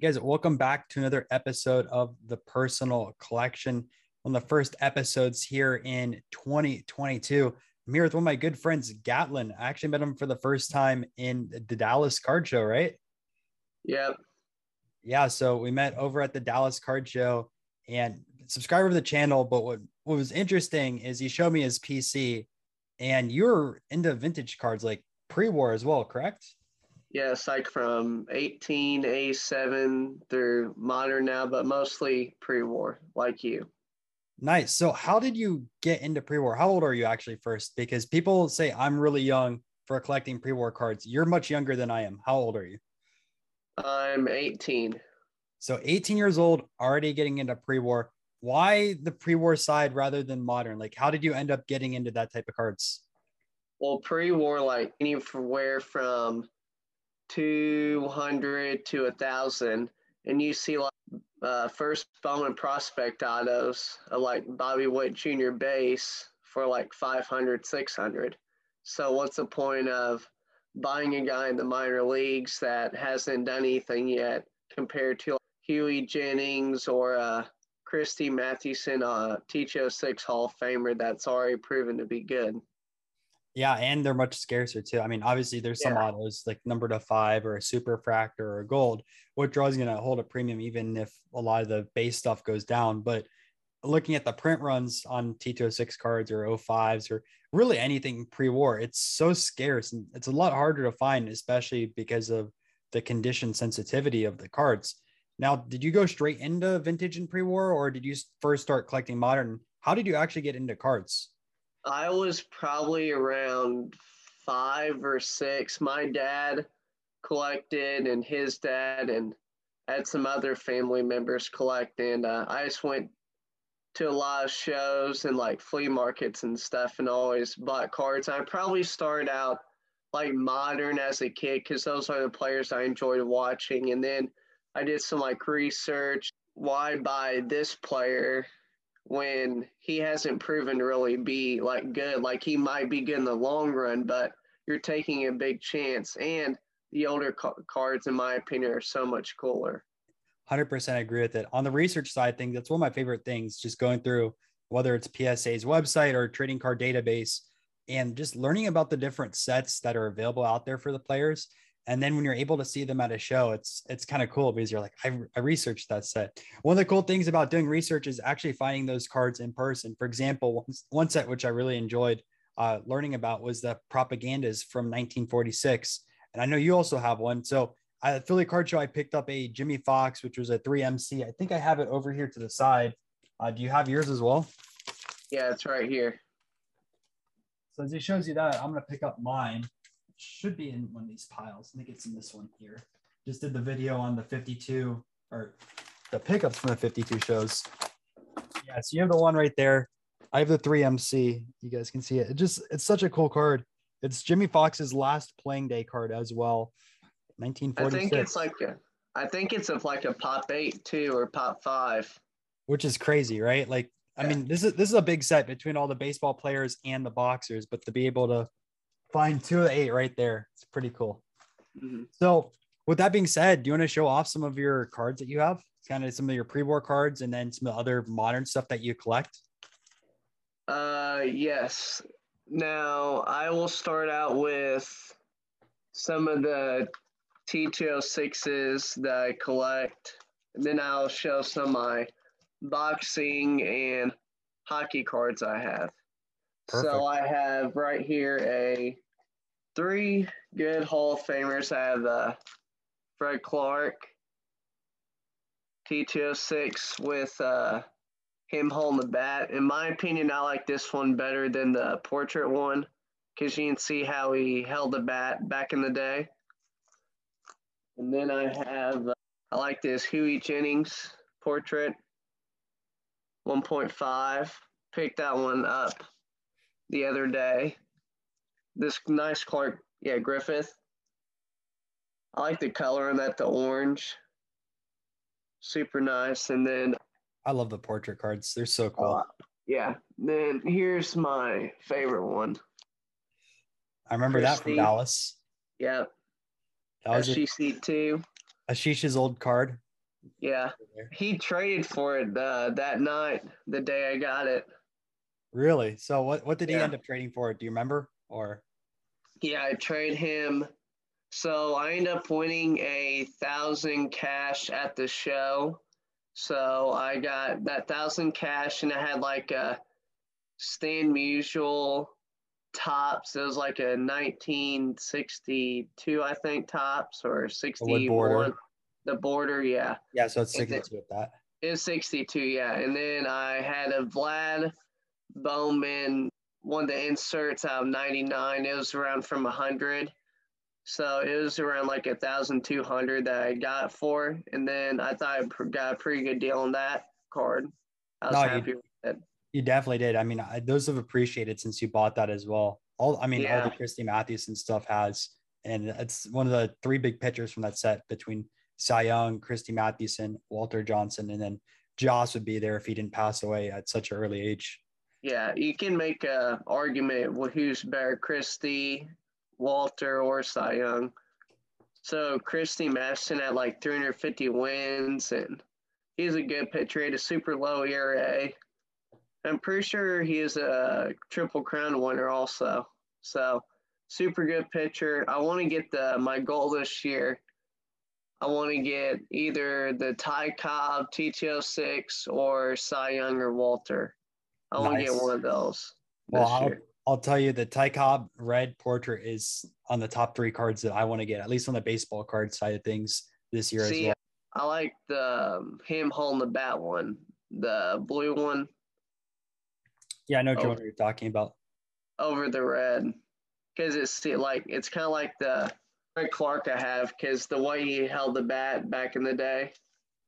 guys, welcome back to another episode of the Personal Collection. One of the first episodes here in 2022. I'm here with one of my good friends, Gatlin. I actually met him for the first time in the Dallas Card Show, right? Yeah. Yeah. So we met over at the Dallas Card Show and subscriber of the channel. But what, what was interesting is he showed me his PC and you're into vintage cards like pre-war as well, correct? Yes, like from 1887 through modern now, but mostly pre-war, like you. Nice. So, how did you get into pre-war? How old are you actually first? Because people say I'm really young for collecting pre-war cards. You're much younger than I am. How old are you? I'm 18. So, 18 years old, already getting into pre-war. Why the pre-war side rather than modern? Like, how did you end up getting into that type of cards? Well, pre-war, like anywhere from 200 to a thousand, and you see like uh, first Bowman prospect autos of like Bobby Witt Jr. base for like 500, 600. So what's the point of buying a guy in the minor leagues that hasn't done anything yet compared to like Hughie Jennings or uh, Christy Mathewson, uh, T206 Hall of Famer that's already proven to be good. Yeah, and they're much scarcer too. I mean, obviously there's some Yeah. autos like number to five or a super fractor or a gold, what draw is going to hold a premium even if a lot of the base stuff goes down. But looking at the print runs on T206 cards or 05s or really anything pre-war, it's so scarce and it's a lot harder to find, especially because of the condition sensitivity of the cards. Now, did you go straight into vintage and pre-war or did you first start collecting modern? How did you actually get into cards? I was probably around five or six. My dad collected, and his dad, and had some other family members collect. And uh, I just went to a lot of shows and like flea markets and stuff, and always bought cards. I probably started out like modern as a kid because those are the players I enjoyed watching. And then I did some like research. Why buy this player when he hasn't proven to really be like good. Like he might be good in the long run, but you're taking a big chance. And the older ca- cards, in my opinion, are so much cooler. 100% agree with it. On the research side thing, that's one of my favorite things, just going through whether it's PSA's website or trading card database and just learning about the different sets that are available out there for the players. And then when you're able to see them at a show, it's it's kind of cool because you're like, I, I researched that set. One of the cool things about doing research is actually finding those cards in person. For example, one, one set which I really enjoyed uh, learning about was the propagandas from 1946. And I know you also have one. So at Philly Card Show, I picked up a Jimmie Foxx, which was a 3MC. I think I have it over here to the side. Uh, do you have yours as well? Yeah, it's right here. So as it shows you that, I'm gonna pick up mine. Should be in one of these piles. I think it's in this one here. Just did the video on the 52 or the pickups from the 52 shows. Yeah, so you have the one right there. I have the 3MC. You guys can see it. It just it's such a cool card. It's Jimmie Foxx's last playing day card as well. 1946. I think it's like a, I think it's of like a pop eight too or pop five. which is crazy, right? Like, I mean, this is this is a big set between all the baseball players and the boxers, but to be able to find two of the eight right there, it's pretty cool. Mhm. So, with that being said, do you want to show off some of your cards that you have? Kind of some of your pre-war cards, and then some of the other modern stuff that you collect. Uh, yes. Now I will start out with some of the T206s that I collect. And then I'll show some of my boxing and hockey cards I have. Perfect. So I have right here a three good Hall of Famers. I have uh, Fred Clarke, T206 with uh, him holding the bat. In my opinion, I like this one better than the portrait one because you can see how he held the bat back in the day. And then I have, uh, I like this Hughie Jennings portrait, 1.5. Picked that one up the other day. This nice Clark, yeah, Griffith. I like the color on that, the orange. Super nice. And then I love the portrait cards; they're so cool. uh, yeah. Then here's my favorite one. I remember that from Dallas. Yeah. That was SGC two. Ashish's old card. Yeah, he traded for it uh, that night, the day I got it. Really? So what what did he Yeah. end up trading for? Do you remember? Or Yeah, I traded him. So I end up winning a thousand cash at the show. So I got that thousand cash, and I had like a Stan Musial Topps. It was like a 1962, I think, Topps or 61. border. The border, yeah. yeah, so it's And sticking then- to with that. It's 62, yeah. And then I had a Vlad Bowman, one of the inserts out um, of 99. It was around from 100. So it was around like a 1,200 that I got for. And then I thought I got a pretty good deal on that card. I was No, you- happy with it. You definitely did. I mean, I, those have appreciated since you bought that as well. All I mean, all Yeah. the Christy Mathewson stuff has, and it's one of the three big pitchers from that set between Cy Young, Christy Mathewson, Walter Johnson, and then Joss would be there if he didn't pass away at such an early age. Yeah, you can make a argument with who's better, Christy, Walter, or Cy Young. So Christy Mathewson had like 350 wins, and he's a good pitcher. He had a super low ERA. I'm pretty sure he is a triple crown winner also. So super good pitcher. I want to get the my goal this year. I want to get either the Ty Cobb T206 or Cy Young or Walter. I want to get Nice. one of those Well, I'll. I'll tell you, the Ty Cobb red portrait is on the top three cards that I want to get, at least on the baseball card side of things this year See, as I like the um, him holding the bat one, the blue one Yeah, I know oh. Joe, what you're talking about. over the red, because it's like it's kind of like the Clarke I have, because the way he held the bat back in the day.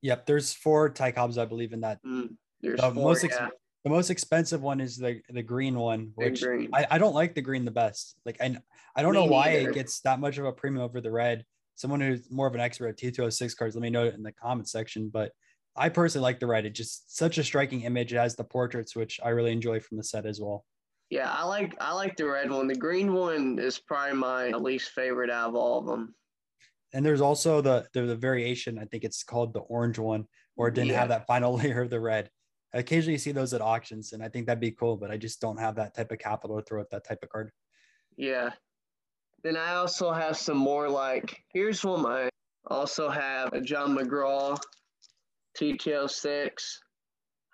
Yep, there's four Ty Cobbs, I believe, in that. Mm, there's The four, most ex- yeah, The most expensive one is the the green one, which green. I, I don't like the green the best. Like I I don't Me know why neither. it gets that much of a premium over the red. Someone who's more of an expert at T206 cards, let me know in the comment section. But I personally like the red. It's just such a striking image. It has the portraits, which I really enjoy from the set as well. yeah, I like I like the red one. The green one is probably my least favorite out of all of them. And there's also the the, the variation. I think it's called the orange one, where it didn't Yeah. have that final layer of the red. I occasionally see those at auctions, and I think that'd be cool. But I just don't have that type of capital to throw at that type of card. Yeah. Then I also have some more like here's one I also have a John McGraw T206.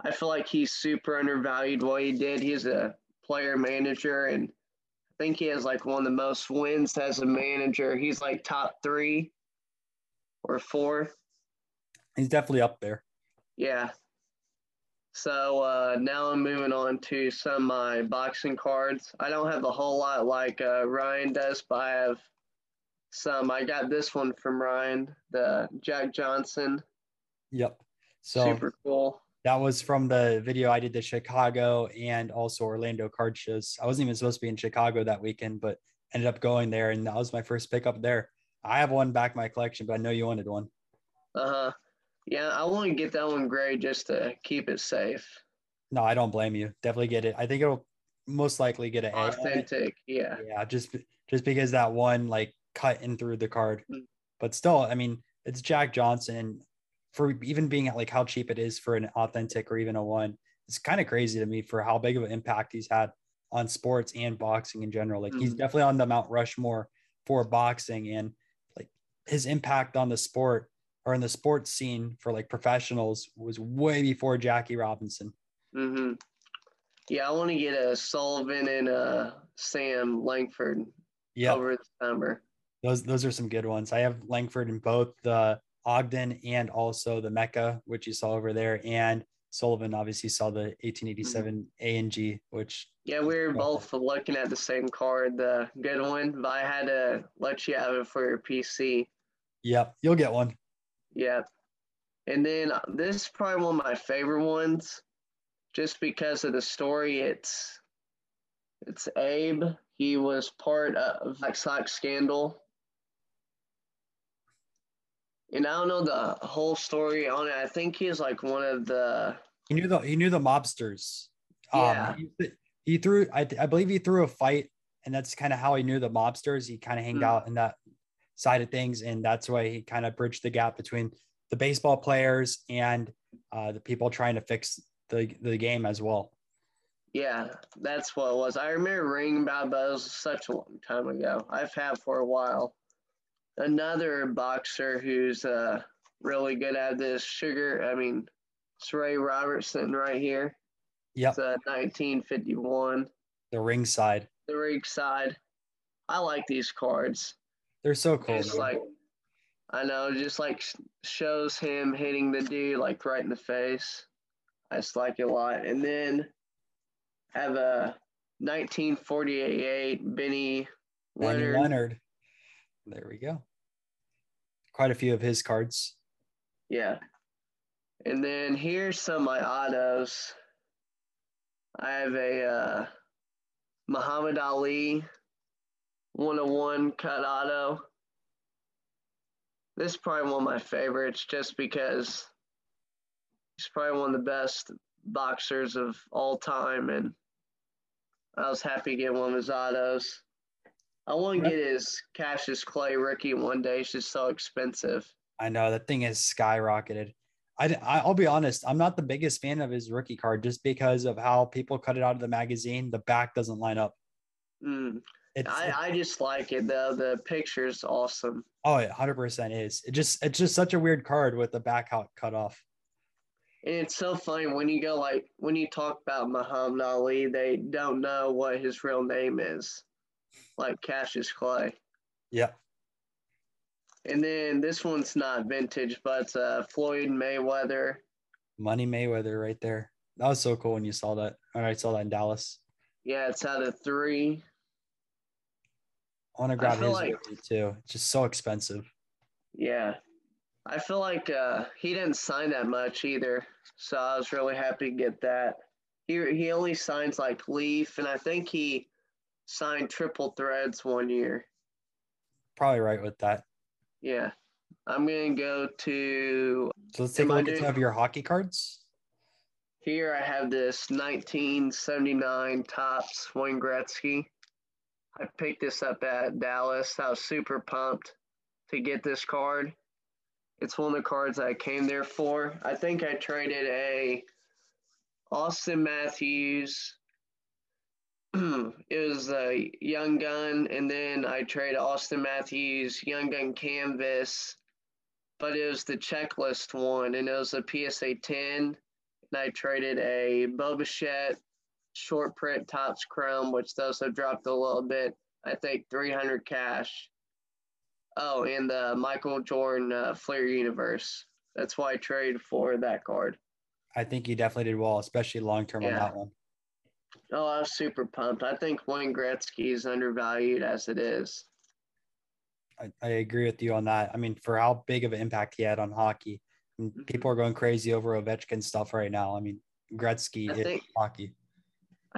I feel like he's super undervalued what he did. He's a player manager and I think he has like one of the most wins as a manager. He's like top three or four. He's definitely up there. Yeah. So uh, now I'm moving on to some of my boxing cards. I don't have a whole lot like uh, Ryan does, but I have some. I got this one from Ryan, the Jack Johnson. Yep. So Super cool. that was from the video I did the Chicago and also Orlando card shows. I wasn't even supposed to be in Chicago that weekend, but ended up going there, and that was my first pickup there. I have one back in my collection, but I know you wanted one. Uh huh. Yeah, I want to get that one gray just to keep it safe. No, I don't blame you. Definitely get it. I think it'll most likely get an A. Authentic. Yeah. Yeah, just just because that one like cut in through the card. Mm. But still, I mean, it's Jack Johnson. For even being at like how cheap it is for an authentic or even a one, it's kind of crazy to me for how big of an impact he's had on sports and boxing in general. Like he's Mhm. definitely on the Mount Rushmore for boxing and like his impact on the sport or in the sports scene for like professionals was way before Jackie Robinson. Mm-hmm. Yeah, I want to get a Sullivan and a Sam Langford Yeah. over the summer. Those those are some good ones. I have Langford in both the Ogden and also the Mecca, which you saw over there, and Sullivan obviously saw the 1887 A and G, which Yeah, we were both looking at the same card, the good one, but I had to let you have it for your PC. yep, you'll get one. Yeah. And then uh, this is probably one of my favorite ones, just because of the story. It's it's Abe. He was part of Black Sox scandal. And I don't know the whole story on it. I think he's like one of the He knew the he knew the mobsters. Yeah. Um, he, he threw I, I believe he threw a fight, and that's kind of how he knew the mobsters. He kind of hanged Mm. out in that side of things, and that's why he kind of bridged the gap between the baseball players and uh, the people trying to fix the the game as well. Yeah, that's what it was. I remember reading about those such a long time ago. I've had for a while. Another boxer who's uh, really good at this, Sugar. I mean, it's Ray Robinson right here. Yeah, It's uh, 1951. The ringside. The ringside. I like these cards. They're so cool. It's like, I know, just like shows him hitting the dude like right in the face. I just like it a lot. And then have a 1948 Benny Leonard. Benny Leonard. There we go. Quite a few of his cards. Yeah. And then here's some of my autos. I have a uh, Muhammad Ali 101 cut auto. This is probably one of my favorites just because he's probably one of the best boxers of all time. And I was happy to get one of his autos. I want to get his Cassius Clay rookie one day. It's just so expensive. I know that thing has skyrocketed. I, I'll be honest, I'm not the biggest fan of his rookie card just because of how people cut it out of the magazine. The back doesn't line up. Mm. I, I just like it though. The picture's awesome. Oh, it 100% is. It just it's just such a weird card with the back out cut off. And it's so funny when you go like when you talk about Muhammad Ali, they don't know what his real name is, like Cassius Clay. Yeah. And then this one's not vintage, but uh, Floyd Mayweather. Money Mayweather right there. That was so cool when you saw that. I saw that in Dallas. Yeah, it's out of three. I want to grab his like, too. It's just so expensive. Yeah. I feel like uh, he didn't sign that much either. So I was really happy to get that. He, he only signs like Leaf, and I think he signed Triple Threads one year. Probably right with that. Yeah. I'm going to go to. So let's take a look at some of your hockey cards. Here I have this 1979 Topps Wayne Gretzky. I picked this up at Dallas. I was super pumped to get this card. It's one of the cards I came there for. I think I traded a Auston Matthews. it was a Young Gun, and then I traded Auston Matthews Young Gun Canvas, but it was the checklist one, and it was a PSA 10. And I traded a Bo Bichette short print Topps Chrome, which those have dropped a little bit. I think 300 cash. Oh, and the Michael Jordan uh, Fleer Universe. That's why I traded for that card. I think you definitely did well, especially long term yeah. on that one. Oh, I was super pumped. I think Wayne Gretzky is undervalued as it is. I, I agree with you on that. I mean, for how big of an impact he had on hockey, mm-hmm. people are going crazy over Ovechkin stuff right now. I mean, Gretzky I think, hockey.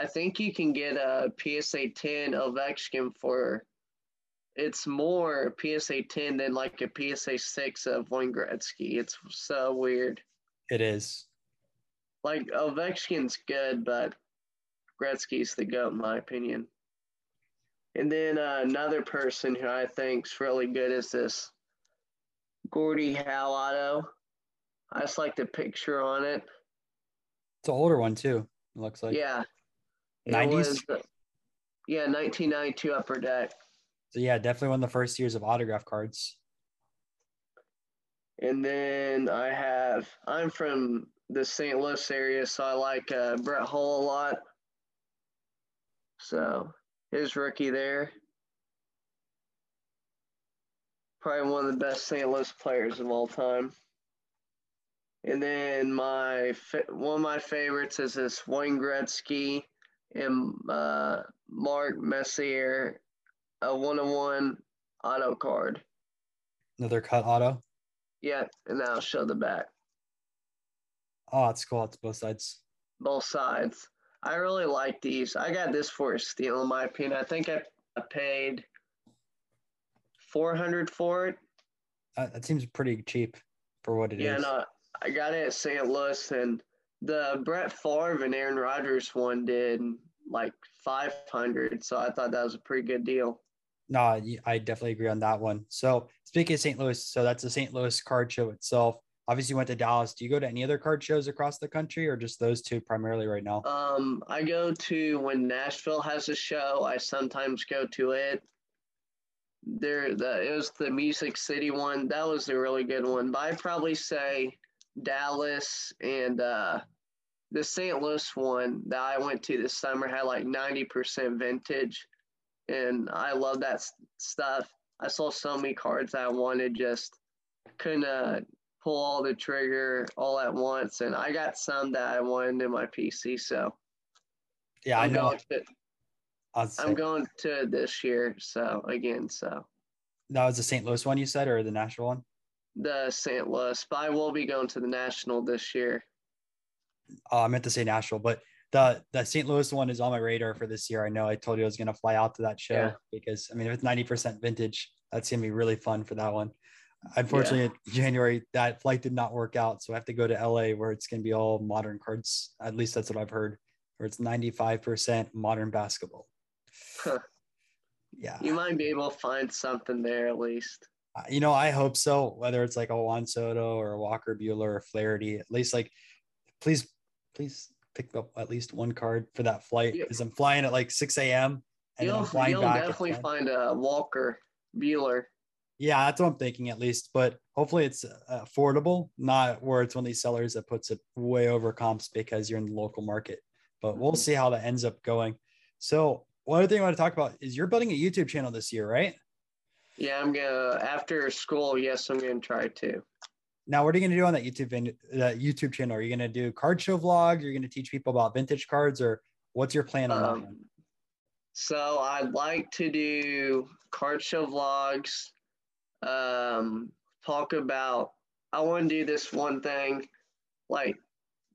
I think you can get a PSA 10 Ovechkin for it's more PSA 10 than like a PSA 6 of Wayne Gretzky. It's so weird. It is. Like Ovechkin's good, but Gretzky's the goat in my opinion. And then uh, another person who I think's really good is this Gordie Howe auto. I just like the picture on it. It's an older one too. It looks like. Yeah, 90s? Was, yeah, 1992 Upper Deck. So, yeah, definitely one of the first years of autograph cards. And then I have, I'm from the St. Louis area, so I like uh, Brett Hull a lot. So, his rookie there. Probably one of the best St. Louis players of all time. And then my one of my favorites is this Wayne Gretzky and uh, Mark Messier a one on one auto card. Another cut auto? Yeah, and I'll show the back. Oh, it's cool. It's both sides. Both sides. I really like these. I got this for a steal, in my opinion. I think I, I paid 400 for it. Uh, that seems pretty cheap for what it yeah, is. yeah, no, I got it at St. Louis, and the Brett Favre and Aaron Rodgers one did like 500. So I thought that was a pretty good deal. No, I definitely agree on that one. So speaking of St. Louis, so that's the St. Louis card show itself. obviously you went to Dallas. Do you go to any other card shows across the country or just those two primarily right now? Um, I go to when Nashville has a show, I sometimes go to it. There the it was the Music City one. That was a really good one. But I'd probably say Dallas and uh the St. Louis one that I went to this summer had like 90% vintage. And I love that stuff. I saw so many cards I wanted, just couldn't uh, pull all the trigger all at once. And I got some that I wanted in my PC. So yeah, I'm I know. Going to, I'm going to this year. So again, so that was the St. Louis one you said, or the Nashville one? The St. Louis, but I will be going to the National this year. Oh, I meant to say Nashville, but the the St. Louis one is on my radar for this year. I know I told you I was going to fly out to that show yeah. because I mean, if it's ninety percent vintage, that's going to be really fun for that one. Unfortunately, yeah. in January that flight did not work out, so I have to go to LA where it's going to be all modern cards. At least that's what I've heard, where it's ninety five percent modern basketball. Huh. Yeah, you might be able to find something there at least. Uh, you know, I hope so. Whether it's like a Juan Soto or a Walker Buehler or Flaherty, at least like, please please pick up at least one card for that flight because I'm flying at like 6 a.m. and you'll, I'm flying you'll back definitely find a Walker Buehler. Yeah, that's what I'm thinking at least. But hopefully it's uh, affordable, not where it's one of these sellers that puts it way over comps because you're in the local market. But we'll mm-hmm. see how that ends up going. So one other thing I want to talk about is you're building a YouTube channel this year, right? Yeah, I'm gonna after school. Yes, I'm gonna try to. Now, what are you going to do on that YouTube YouTube channel? Are you going to do card show vlogs? Are You're going to teach people about vintage cards, or what's your plan on um, that? So I'd like to do card show vlogs. Um, talk about. I want to do this one thing, like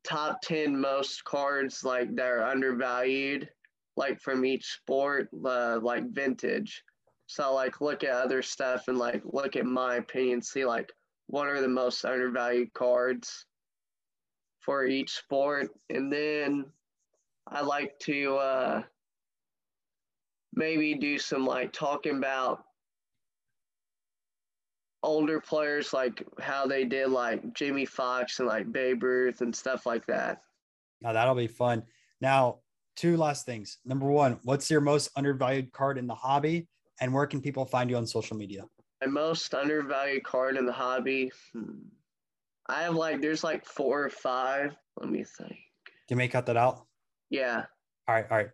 top ten most cards like that are undervalued, like from each sport, uh, like vintage. So like look at other stuff and like look at my opinion, see like what are the most undervalued cards for each sport. And then I like to uh, maybe do some like talking about older players, like how they did like Jimmie Foxx and like Babe Ruth and stuff like that. Now that'll be fun. Now, two last things. Number one, what's your most undervalued card in the hobby? And where can people find you on social media? My most undervalued card in the hobby. Hmm. I have like there's like four or five. Let me think. Can we cut that out? Yeah. All right. All right.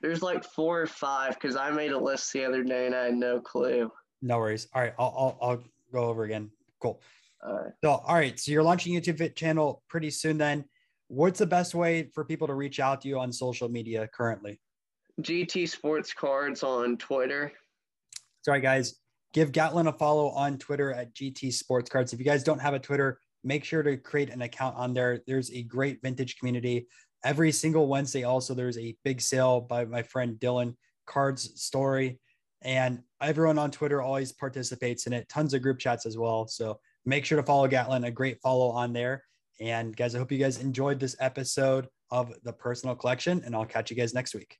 There's like four or five because I made a list the other day and I had no clue. No worries. All right. I'll I'll, I'll go over again. Cool. All right. So all right. So you're launching YouTube channel pretty soon. Then, what's the best way for people to reach out to you on social media currently? GT Sports Cards on Twitter. Sorry, guys give Gatlin a follow on Twitter at GT Sports Cards. If you guys don't have a Twitter, make sure to create an account on there. There's a great vintage community. Every single Wednesday, also, there's a big sale by my friend Dylan Cards Story. And everyone on Twitter always participates in it, tons of group chats as well. So make sure to follow Gatlin, a great follow on there. And guys, I hope you guys enjoyed this episode of the personal collection, and I'll catch you guys next week.